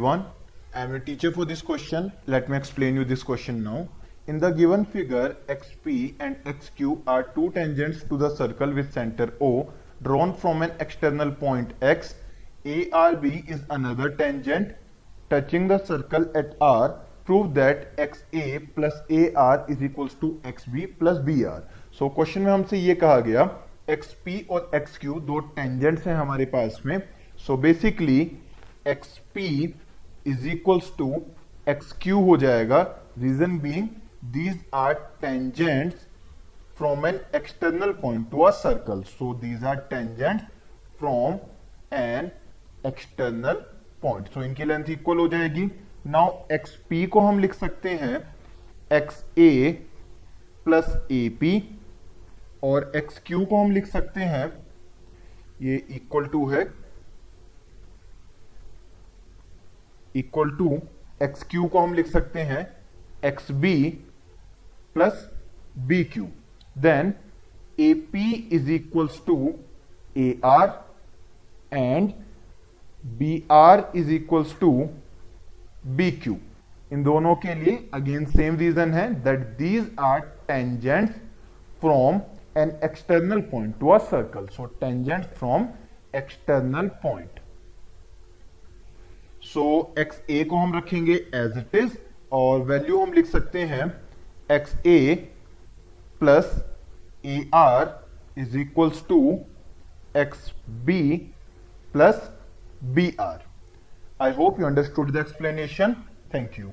everyone. I am a teacher for this question. Let me explain you this question now. In the given figure, xp and xq are two tangents to the circle with center O drawn from an external point x. ARB is another tangent touching the circle at R. Prove that xa plus AR is equals to xb plus BR. So question में हमसे ये कहा गया xp और xq दो tangents हैं हमारे पास में so basically xp is equals to x q हो जाएगा reason being these are tangent from an external point to a circle so these are tangent from an external point so इनकी length equal हो जाएगी। Now x P को हम लिख सकते हैं। X a plus a p और x Q को हम लिख सकते हैं। ये इक्वल टू है। इक्वल टू एक्स क्यू को हम लिख सकते हैं x b plus b q then a p is equals to a r and b r is equals to b q इन दोनों के लिए अगेन सेम रीजन है that these are tangents from an external point to a circle so tangent from external point so x a को हम रखेंगे as it is और value हम लिख सकते हैं x a plus a r is equals to x b plus b r I hope you understood the explanation thank you